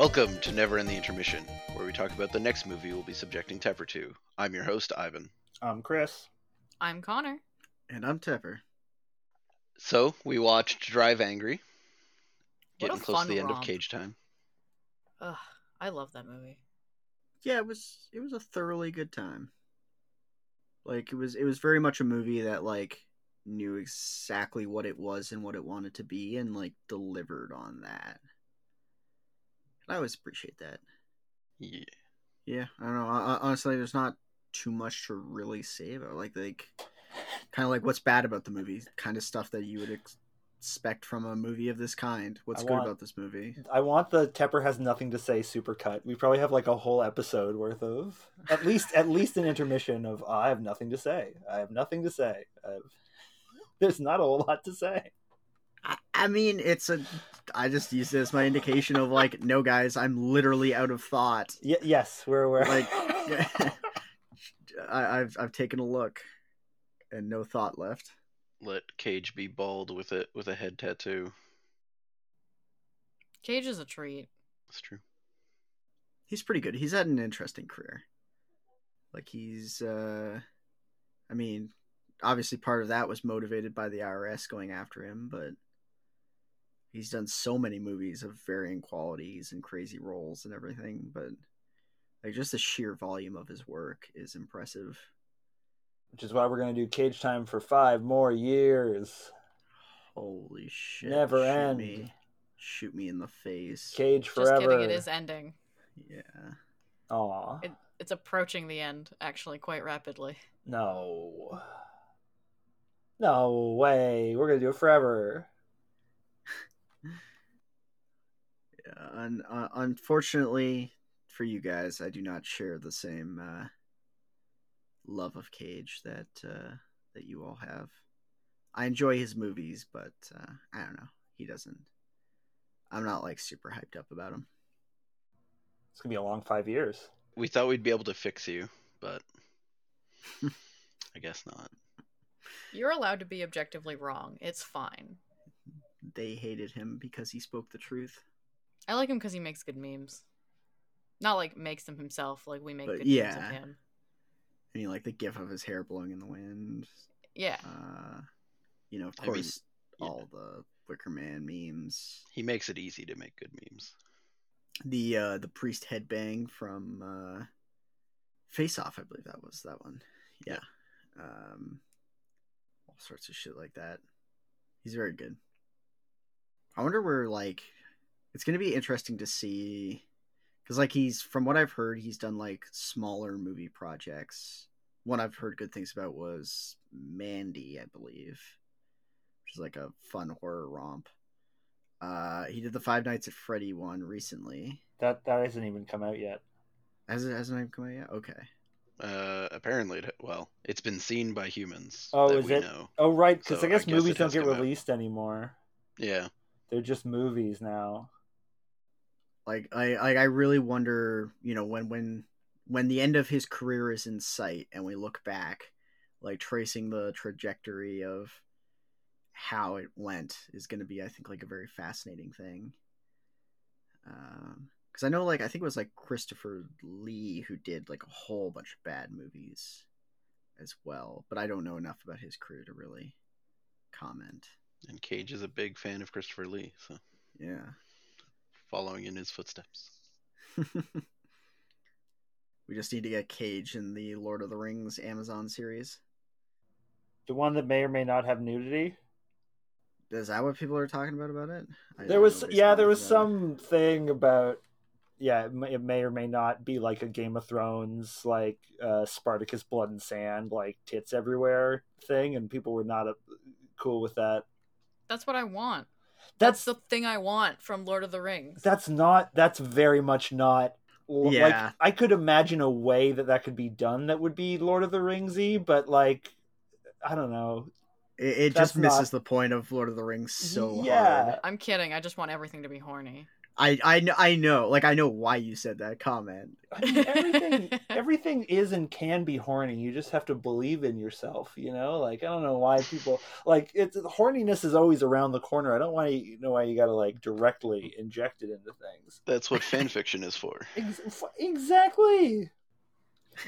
Welcome to Never in the Intermission, where we talk about the next movie we'll be subjecting Tepper to. I'm your host, Ivan. I'm Chris. I'm Connor. And I'm Tepper. So, we watched Drive Angry, What a getting close to fun the end of. Cage Time. Ugh, I love that movie. Yeah, it was it was a thoroughly good time. Like it was it was very much a movie that like knew exactly what it was and what it wanted to be and like delivered on that. And I always appreciate that. Yeah. Yeah, I don't know. I, I- honestly, there's not too much to really say about like like kind of like what's bad about the movie, kind of stuff that you would ex- expect from a movie of this kind. What's I good want- about this movie? I want the Tepper has nothing to say supercut. We probably have like a whole episode worth of at least at least an intermission of I have nothing to say. I have nothing to say. I've... There's not a whole lot to say. I, I mean, it's a. I just use it as my indication of like, no, guys, I'm literally out of thought. Y- yes, we're we're Like, I, I've I've taken a look, and no thought left. Let Cage be bald with it with a head tattoo. Cage is a treat. That's true. He's pretty good. He's had an interesting career. Like he's, uh I mean, obviously part of that was motivated by the IRS going after him, but he's done so many movies of varying qualities and crazy roles and everything. But like just the sheer volume of his work is impressive. which is why we're gonna do Cage Time for five more years. Holy shit! Never Shoot end. Me. Shoot me in the face. Cage forever. Just forever. kidding, it is ending. Yeah. Aw. It, it's approaching the end, actually, quite rapidly. No. No way. We're gonna do it forever. Yeah, un- uh, unfortunately for you guys, I do not share the same uh, love of Cage that uh, that you all have. I enjoy his movies, but uh, I don't know. He doesn't. I'm not like super hyped up about him. It's gonna be a long five years. We thought we'd be able to fix you, but I guess not. You're allowed to be objectively wrong. It's fine. They hated him because he spoke the truth. I like him because he makes good memes. Not like makes them himself, like we make But good memes yeah. of him. I mean, like the gif of his hair blowing in the wind. Yeah. Uh, you know, of I mean, course, yeah. all the Wicker Man memes. He makes it easy to make good memes. the uh the priest headbang from uh face off i believe that was that one yeah um all sorts of shit like that he's very good i wonder where like it's gonna be interesting to see because like he's from what i've heard he's done like smaller movie projects one i've heard good things about was mandy i believe which is like a fun horror romp uh he did the five nights at freddy one recently That that hasn't even come out yet. has it hasn't even come out yet? Okay. Uh, apparently, it, well, it's been seen by humans. Oh, that is we it? know. Oh right, because So, I guess I guess movies don't get come out. released anymore. Yeah. They're just movies now. Like I like I really wonder, you know, when when when the end of his career is in sight and we look back, like tracing the trajectory of how it went is going to be I think like a very fascinating thing. Um cuz I know like I think it was like Christopher Lee who did like a whole bunch of bad movies as well, but I don't know enough about his career to really comment. And Cage is a big fan of Christopher Lee, so Yeah. Following in his footsteps. we just need to get Cage in the Lord of the Rings Amazon series. The one that may or may not have nudity. Is that what people are talking about about it? I- I There was yeah, there was about it. some thing about yeah, it may, it may or may not be like a Game of Thrones like uh Spartacus blood and sand like tits everywhere thing and people were not uh, cool with that. That's what I want. That's That's the thing I want from Lord of the Rings. that's not that's very much not Yeah. like i could imagine a way that that could be done that would be lord of the ringsy but like i don't know It, it just misses not- the point of Lord of the Rings so Yeah. hard. I'm kidding. I just want everything to be horny. I I know I know like I know why you said that comment. I mean, everything everything is and can be horny. You just have to believe in yourself, you know? Like I don't know why people like it's horniness is always around the corner. I don't want you know why you got to like directly inject it into things. That's what fan fiction is for. Ex- f- exactly.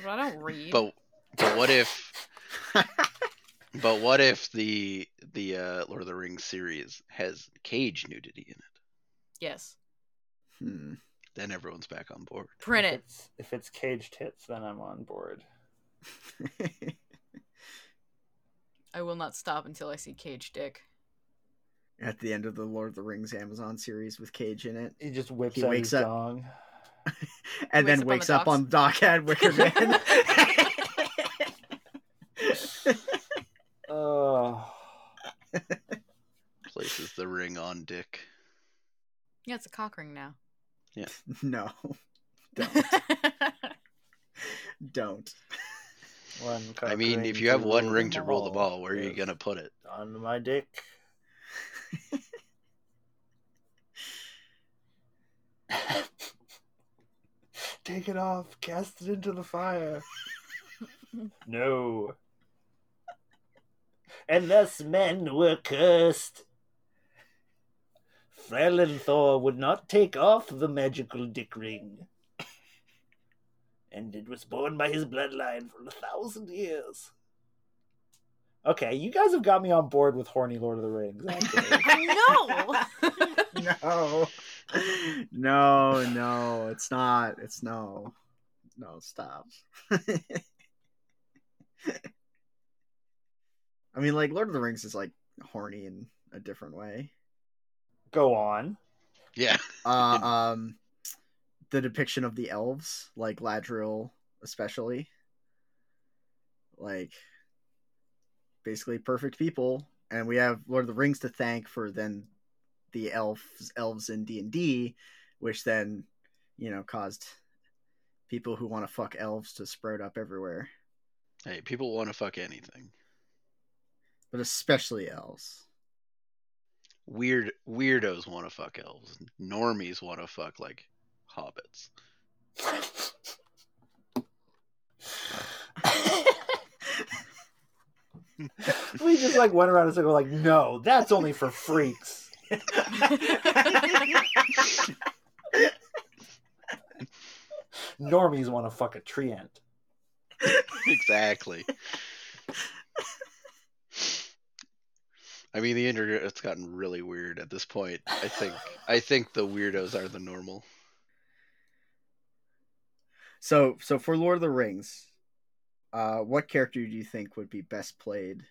But I don't read. But but what if but what if the the uh, Lord of the Rings series has cage nudity in it? yes. Hmm. Then everyone's back on board. Print if it. It's, if it's caged hits, then I'm on board. I will not stop until I see Cage Dick. At the end of the Lord of the Rings Amazon series with Cage in it, He just whips He out wakes his up- dong. and then wakes wakes up up on on the dock at Wicker Man. Oh, Places the ring on Dick. Yeah, it's a cock ring now. Yeah. no, don't, don't. one I mean, ring if you have one ring to roll the ball, where are you gonna put it? on my dick? Take it off. Cast it into the fire. no. And thus men were cursed. Frelin Thor would not take off the magical dick ring. And it was borne by his bloodline for a thousand years. Okay, you guys have got me on board with horny Lord of the Rings. actually. no. no no no it's not it's no no stop i mean like lord of the rings is like horny in a different way Go on. Yeah. uh um the depiction of the elves like ladriel especially like basically perfect people and we have lord of the rings to thank for then the elves elves in d&d which then you know caused people who want to fuck elves to sprout up everywhere Hey, people want to fuck anything. but especially elves Weird weirdos want to fuck elves. Normies want to fuck like hobbits. we just like went around in a circle like, no, that's only for freaks. Normies want to fuck a tree Ent. exactly. I mean, the internet's gotten really weird at this point. I think I think the weirdos are the normal. so so for lord of the rings uh what character do you think would be best played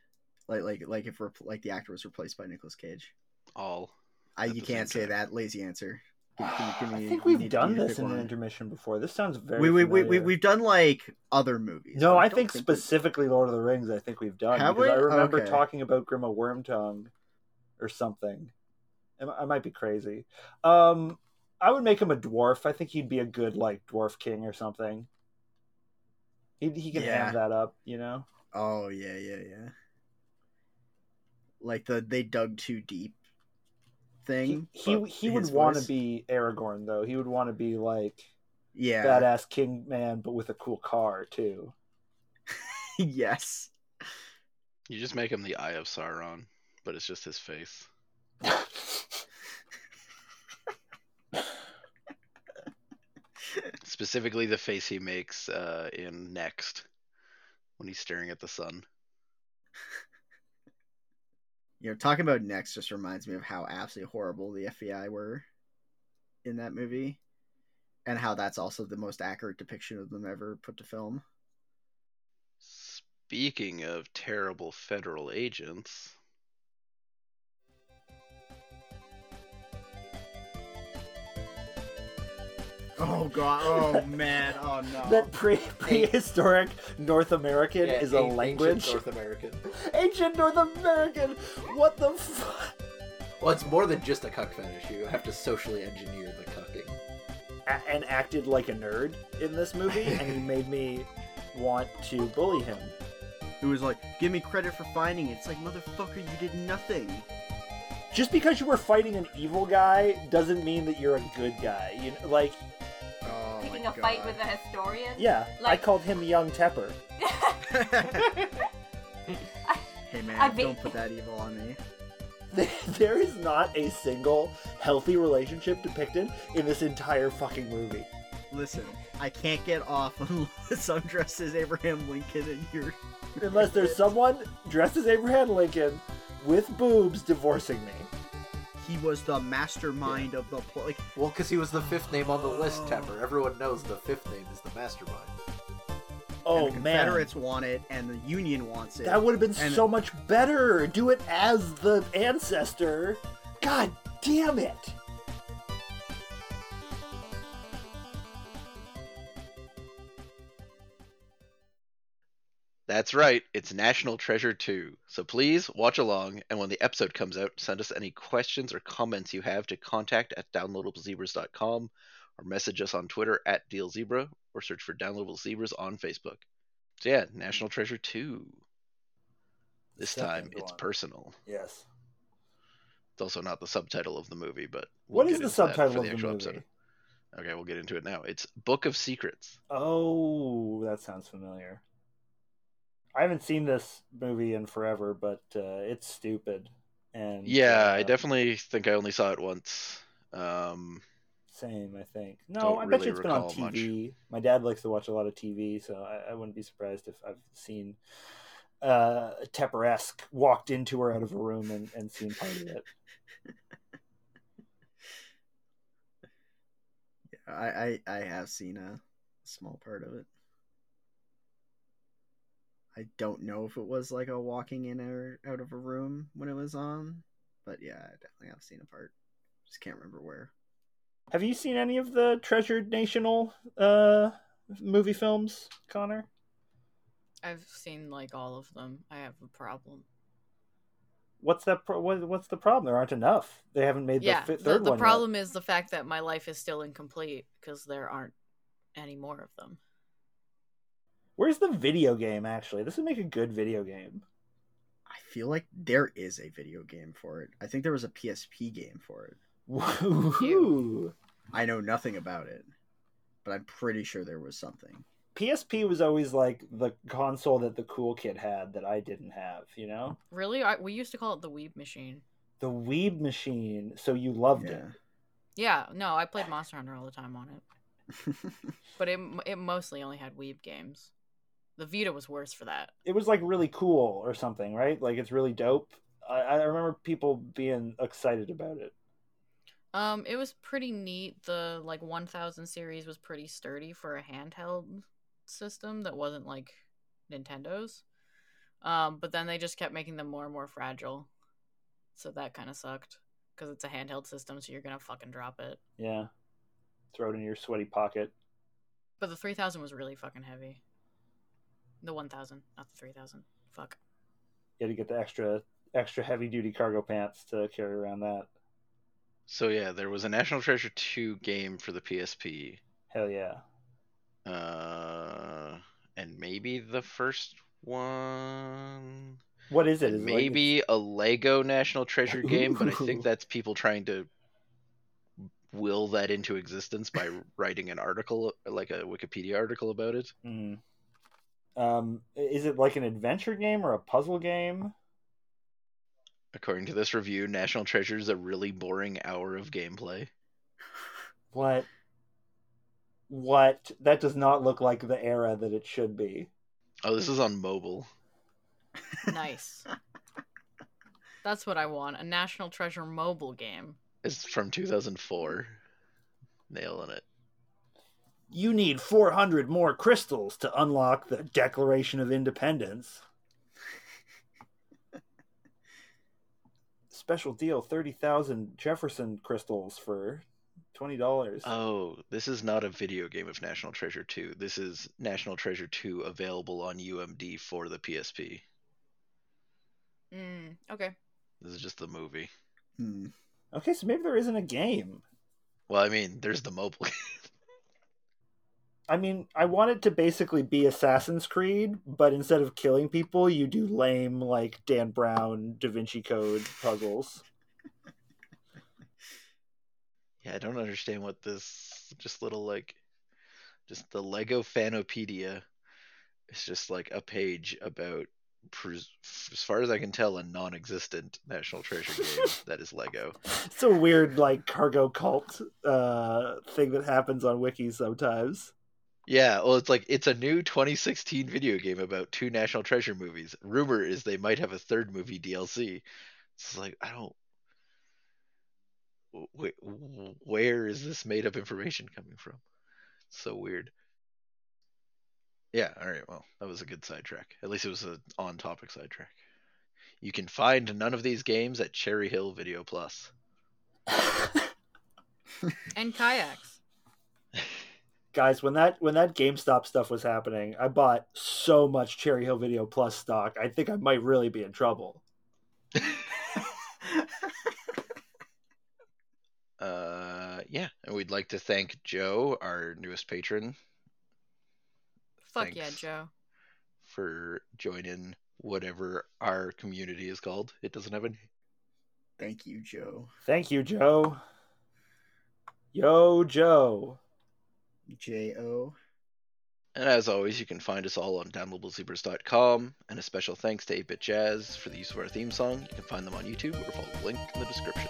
like like like if like the actor was replaced by Nicolas Cage All. I, you can't say time. that lazy answer Can- can you I think we've done you need to this pick in an intermission before. This sounds very. we, we, we, we, familiar. we've done like other movies No, but I don't think we- specifically Lord of the Rings. I think we've done Have because I remember Okay. talking about Grima Wormtongue or something. I might be crazy. Um, I would make him a dwarf. I think he'd be a good like dwarf king or something. He he can Yeah. ham that up, you know. Oh yeah, yeah, yeah. Like the they dug too deep He thing. he, but he would want to be Aragorn though. He would want to be like yeah. badass king man, but with a cool car too. yes. You just make him the Eye of Sauron, but it's just his face. Specifically, the face he makes uh, in Next when he's staring at the sun. You know, talking about next just reminds me of how absolutely horrible the FBI were in that movie, and how that's also the most accurate depiction of them ever put to film. Speaking of terrible federal agents, Oh god. Oh man. Oh no. that pre prehistoric North American Yeah, is a an- ancient language. North American. Ancient North American. What the fuck? Well, it's more than just a cuck fetish. You have to socially engineer the cucking. A- and acted like a nerd in this movie, and he made me want to bully him. Who was like, "Give me credit for finding it." It's like, motherfucker, you did nothing. Just because you were fighting an evil guy doesn't mean that you're a good guy. You know, like my having a fight God. with a historian. Yeah, I called him Young Tepper. hey man, I be- don't put that evil on me. there is not a single healthy relationship depicted in this entire fucking movie. Listen, I can't get off unless I'm dressed as Abraham Lincoln and you're. Unless there's someone dressed as Abraham Lincoln with boobs divorcing me. He was the mastermind of the pl- like. Well, because he was the fifth name on the list, Tepper. Everyone knows the fifth name is the mastermind. Oh and the man, Confederates want it, and the Union wants it. that would have been And- so much better. Do it as the ancestor. God damn it! That's right, it's National Treasure 2. So please watch along, and when the episode comes out, send us any questions or comments you have to contact at downloadablezebras.com or message us on Twitter at DealZebra or search for Downloadable Zebras on Facebook. So yeah, National Treasure 2. This Second time it's one. personal. Yes. It's also not the subtitle of the movie, but What we'll is get the subtitle of the movie? Okay, we'll get into it now. It's Book of Secrets. Oh, that sounds familiar. I haven't seen this movie in forever, but uh, it's stupid. And Yeah, I uh, definitely think I only saw it once. Um, Same, I think. No, I bet really you it's been on recall much. TV. My dad likes to watch a lot of TV, so I, I wouldn't be surprised if I've seen uh, Tepper-esque walked into or out of a room and, and seen part of it. yeah, I, I I have seen a small part of it. I don't know if it was like a walking in or out of a room when it was on, but yeah, I definitely have seen a part. Just can't remember where. Have you seen any of the Treasured National uh, movie films, Connor? I've seen like all of them. I have a problem. What's that? Pro- what, what's the problem? There aren't enough. They haven't made the yeah, fi- the, third the one yet. The problem is the fact that my life is still incomplete because there aren't any more of them. Where's the video game? Actually, this would make a good video game. I feel like there is a video game for it. I think there was a PSP game for it. Woohoo! I know nothing about it, but I'm pretty sure there was something. PSP was always like the console that the cool kid had that I didn't have. You know, Really, I, we used to call it the Weeb Machine. the Weeb machine. So you loved Yeah. it. Yeah, no, I played Monster Hunter all the time on it, but it it mostly only had Weeb games. The Vita was worse for that. It was like really cool or something, right? Like it's really dope. I, I remember people being excited about it. Um, it was pretty neat. The like 1000 series was pretty sturdy for a handheld system that wasn't like Nintendo's. Um, but then they just kept making them more and more fragile. So that kind of sucked because it's a handheld system, so you're gonna fucking drop it. Yeah, throw it in your sweaty pocket. But the 3000 was really fucking heavy. The 1000, not the 3000. Fuck. You had to get the extra extra heavy duty cargo pants to carry around that. so yeah, there was a National Treasure 2 game for the PSP. Hell yeah. Uh, and maybe the first one. What is it? And Is it like maybe a Lego National Treasure game, but I think that's people trying to will that into existence by writing an article, like a Wikipedia article about it. Mm. Um, is it like an adventure game or a puzzle game? According to this review, National Treasure is a really boring hour of gameplay. What? What? That does not look like the era that it should be. Oh, this is on mobile. Nice. That's what I want. A National Treasure mobile game. It's from 2004. Nail Nailing it. You need 400 more crystals to unlock the Declaration of Independence. Special deal 30,000 Jefferson crystals for $20. Oh, this is not a video game of National Treasure 2. This is National Treasure 2 available on UMD for the PSP. Mm, okay. This is just the movie. Hmm. okay, so maybe there isn't a game. Well, I mean, there's the mobile game. I mean, I want it to basically be Assassin's Creed, but instead of killing people, you do lame, like, Dan Brown, Da Vinci Code puzzles. yeah, I don't understand what this just little like just the Lego Fanopedia. It's just like a page about, as far as I can tell, a non-existent National Treasure game that is Lego. It's a weird like cargo cult uh, thing that happens on wikis sometimes. Yeah, well, it's like it's a new 2016 video game about two National Treasure movies. Rumor is they might have a third movie DLC. It's like I don't. Wait, where is this made up information coming from? so weird. Yeah, all right. Well, that was a good sidetrack. At least it was an on-topic sidetrack. You can find none of these games at Cherry Hill Video Plus. and kayaks. Guys, when that when that GameStop stuff was happening, I bought so much Cherry Hill Video Plus stock. I think I might really be in trouble. uh, yeah, and we'd like to thank Joe, our newest patron. Fuck Thanks yeah, Joe. For joining whatever our community is called. It doesn't have any. Thank you, Joe. Thank you, Joe. Yo, Joe. J O. And as always, you can find us all on downloadablezebras.com. And a special thanks to 8-Bit Jazz for the use of our theme song. You can find them on YouTube or follow the link in the description.